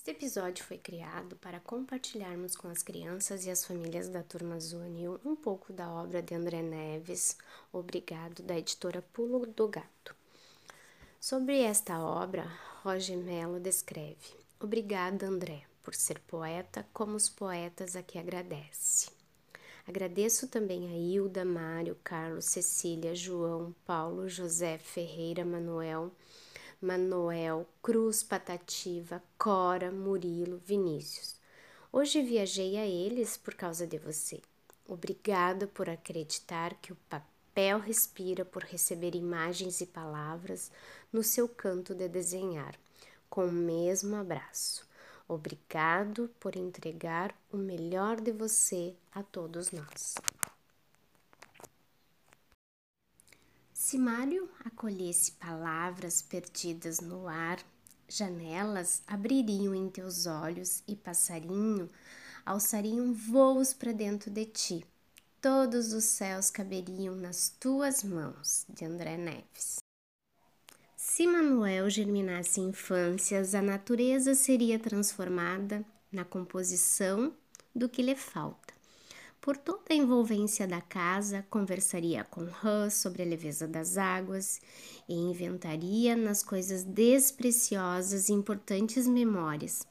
Este episódio foi criado para compartilharmos com as crianças e as famílias da turma Zunil um pouco da obra de André Neves, Obrigado, da editora Pulo do Gato. Sobre esta obra, Roger Mello descreve: Obrigada, André, por ser poeta como os poetas a que agradece. Agradeço também a Hilda, Mário, Carlos, Cecília, João, Paulo, José, Ferreira, Manuel, Manoel, Cruz, Patativa, Cora, Murilo, Vinícius. Hoje viajei a eles por causa de você. Obrigada por acreditar que o papel respira por receber imagens e palavras no seu canto de desenhar, com o mesmo abraço. Obrigado por entregar o melhor de você a todos nós. Se Mário acolhesse palavras perdidas no ar, janelas abririam em teus olhos e passarinho alçariam voos para dentro de ti. Todos os céus caberiam nas tuas mãos, de André Neves. Se Manuel germinasse infâncias, a natureza seria transformada na composição do que lhe falta. Por toda a envolvência da casa, conversaria com Hã sobre a leveza das águas e inventaria nas coisas despreciosas importantes memórias,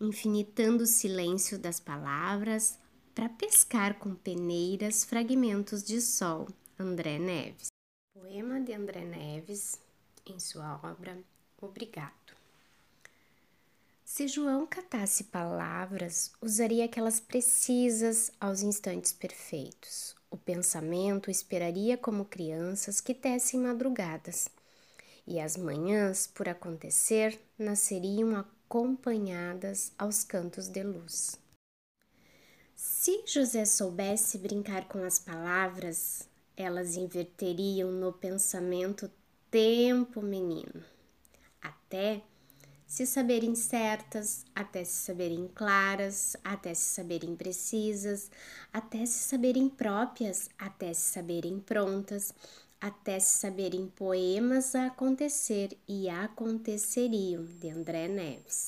infinitando o silêncio das palavras para pescar com peneiras fragmentos de sol. André Neves. Poema de André Neves, em sua obra Obrigado. Se João catasse palavras, usaria aquelas precisas aos instantes perfeitos. O pensamento esperaria como crianças que tecem madrugadas, e as manhãs, por acontecer, nasceriam acompanhadas aos cantos de luz. Se José soubesse brincar com as palavras, elas inverteriam no pensamento tempo menino, até se saberem certas, até se saberem claras, até se saberem precisas, até se saberem próprias, até se saberem prontas, até se saberem poemas a acontecer e aconteceriam, de André Neves.